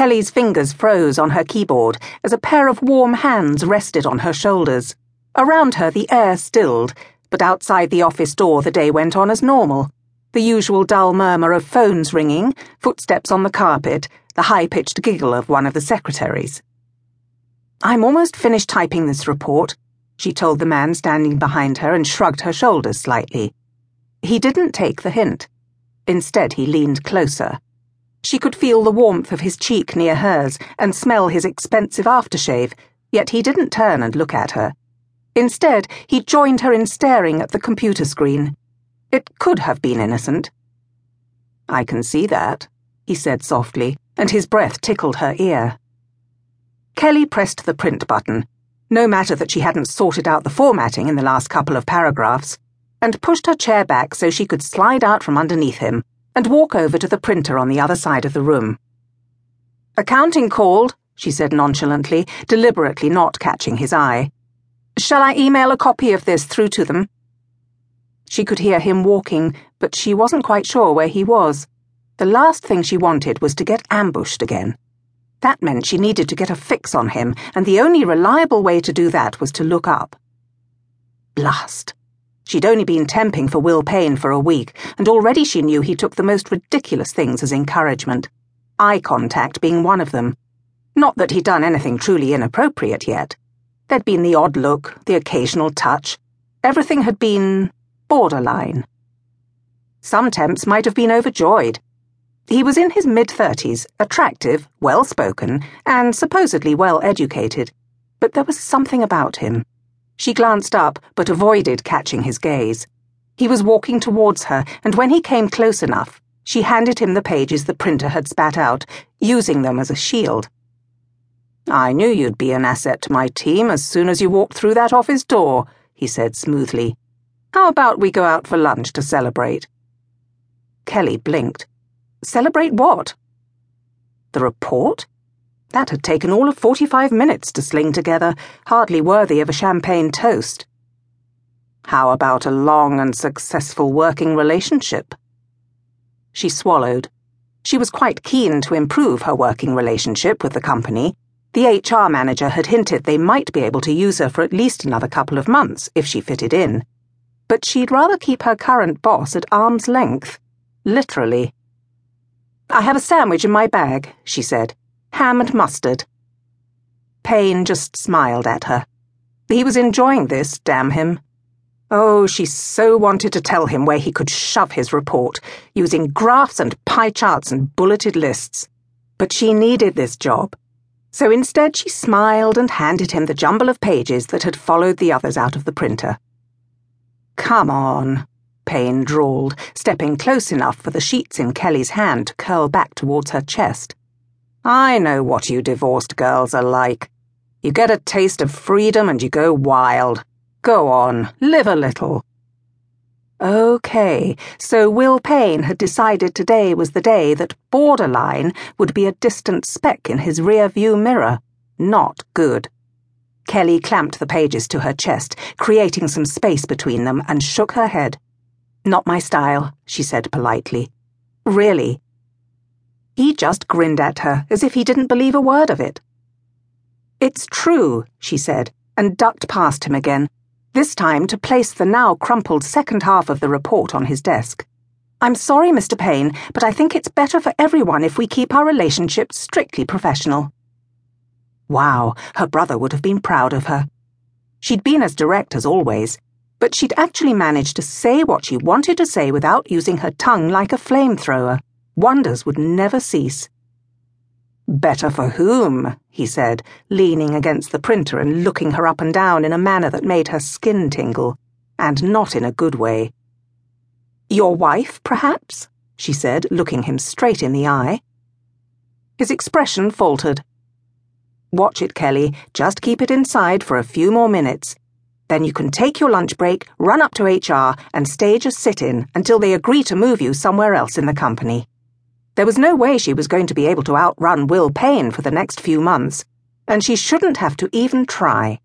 Kelly's fingers froze on her keyboard as a pair of warm hands rested on her shoulders. Around her, the air stilled, but outside the office door, the day went on as normal. The usual dull murmur of phones ringing, footsteps on the carpet, the high pitched giggle of one of the secretaries. I'm almost finished typing this report, she told the man standing behind her and shrugged her shoulders slightly. He didn't take the hint. Instead, he leaned closer. She could feel the warmth of his cheek near hers and smell his expensive aftershave, yet he didn't turn and look at her. Instead, he joined her in staring at the computer screen. It could have been innocent. I can see that, he said softly, and his breath tickled her ear. Kelly pressed the print button, no matter that she hadn't sorted out the formatting in the last couple of paragraphs, and pushed her chair back so she could slide out from underneath him and walk over to the printer on the other side of the room. Accounting called, she said nonchalantly, deliberately not catching his eye. Shall I email a copy of this through to them? She could hear him walking, but she wasn't quite sure where he was. The last thing she wanted was to get ambushed again. That meant she needed to get a fix on him, and the only reliable way to do that was to look up. Blast. She'd only been temping for Will Payne for a week, and already she knew he took the most ridiculous things as encouragement. Eye contact being one of them. Not that he'd done anything truly inappropriate yet. There'd been the odd look, the occasional touch. Everything had been borderline. Some temps might have been overjoyed. He was in his mid thirties, attractive, well spoken, and supposedly well educated, but there was something about him. She glanced up, but avoided catching his gaze. He was walking towards her, and when he came close enough, she handed him the pages the printer had spat out, using them as a shield. I knew you'd be an asset to my team as soon as you walked through that office door, he said smoothly. How about we go out for lunch to celebrate? Kelly blinked. Celebrate what? The report? That had taken all of 45 minutes to sling together, hardly worthy of a champagne toast. How about a long and successful working relationship? She swallowed. She was quite keen to improve her working relationship with the company. The HR manager had hinted they might be able to use her for at least another couple of months if she fitted in. But she'd rather keep her current boss at arm's length. Literally. I have a sandwich in my bag, she said ham and mustard. Payne just smiled at her. He was enjoying this, damn him. Oh, she so wanted to tell him where he could shove his report, using graphs and pie charts and bulleted lists. But she needed this job. So instead, she smiled and handed him the jumble of pages that had followed the others out of the printer. Come on, Payne drawled, stepping close enough for the sheets in Kelly's hand to curl back towards her chest. I know what you divorced girls are like. You get a taste of freedom and you go wild. Go on, live a little. Okay, so Will Payne had decided today was the day that borderline would be a distant speck in his rear view mirror. Not good. Kelly clamped the pages to her chest, creating some space between them, and shook her head. Not my style, she said politely. Really, he just grinned at her as if he didn't believe a word of it. It's true, she said, and ducked past him again, this time to place the now crumpled second half of the report on his desk. I'm sorry, Mr. Payne, but I think it's better for everyone if we keep our relationship strictly professional. Wow, her brother would have been proud of her. She'd been as direct as always, but she'd actually managed to say what she wanted to say without using her tongue like a flamethrower. Wonders would never cease. Better for whom? he said, leaning against the printer and looking her up and down in a manner that made her skin tingle, and not in a good way. Your wife, perhaps? she said, looking him straight in the eye. His expression faltered. Watch it, Kelly. Just keep it inside for a few more minutes. Then you can take your lunch break, run up to HR, and stage a sit in until they agree to move you somewhere else in the company. There was no way she was going to be able to outrun Will Payne for the next few months, and she shouldn't have to even try.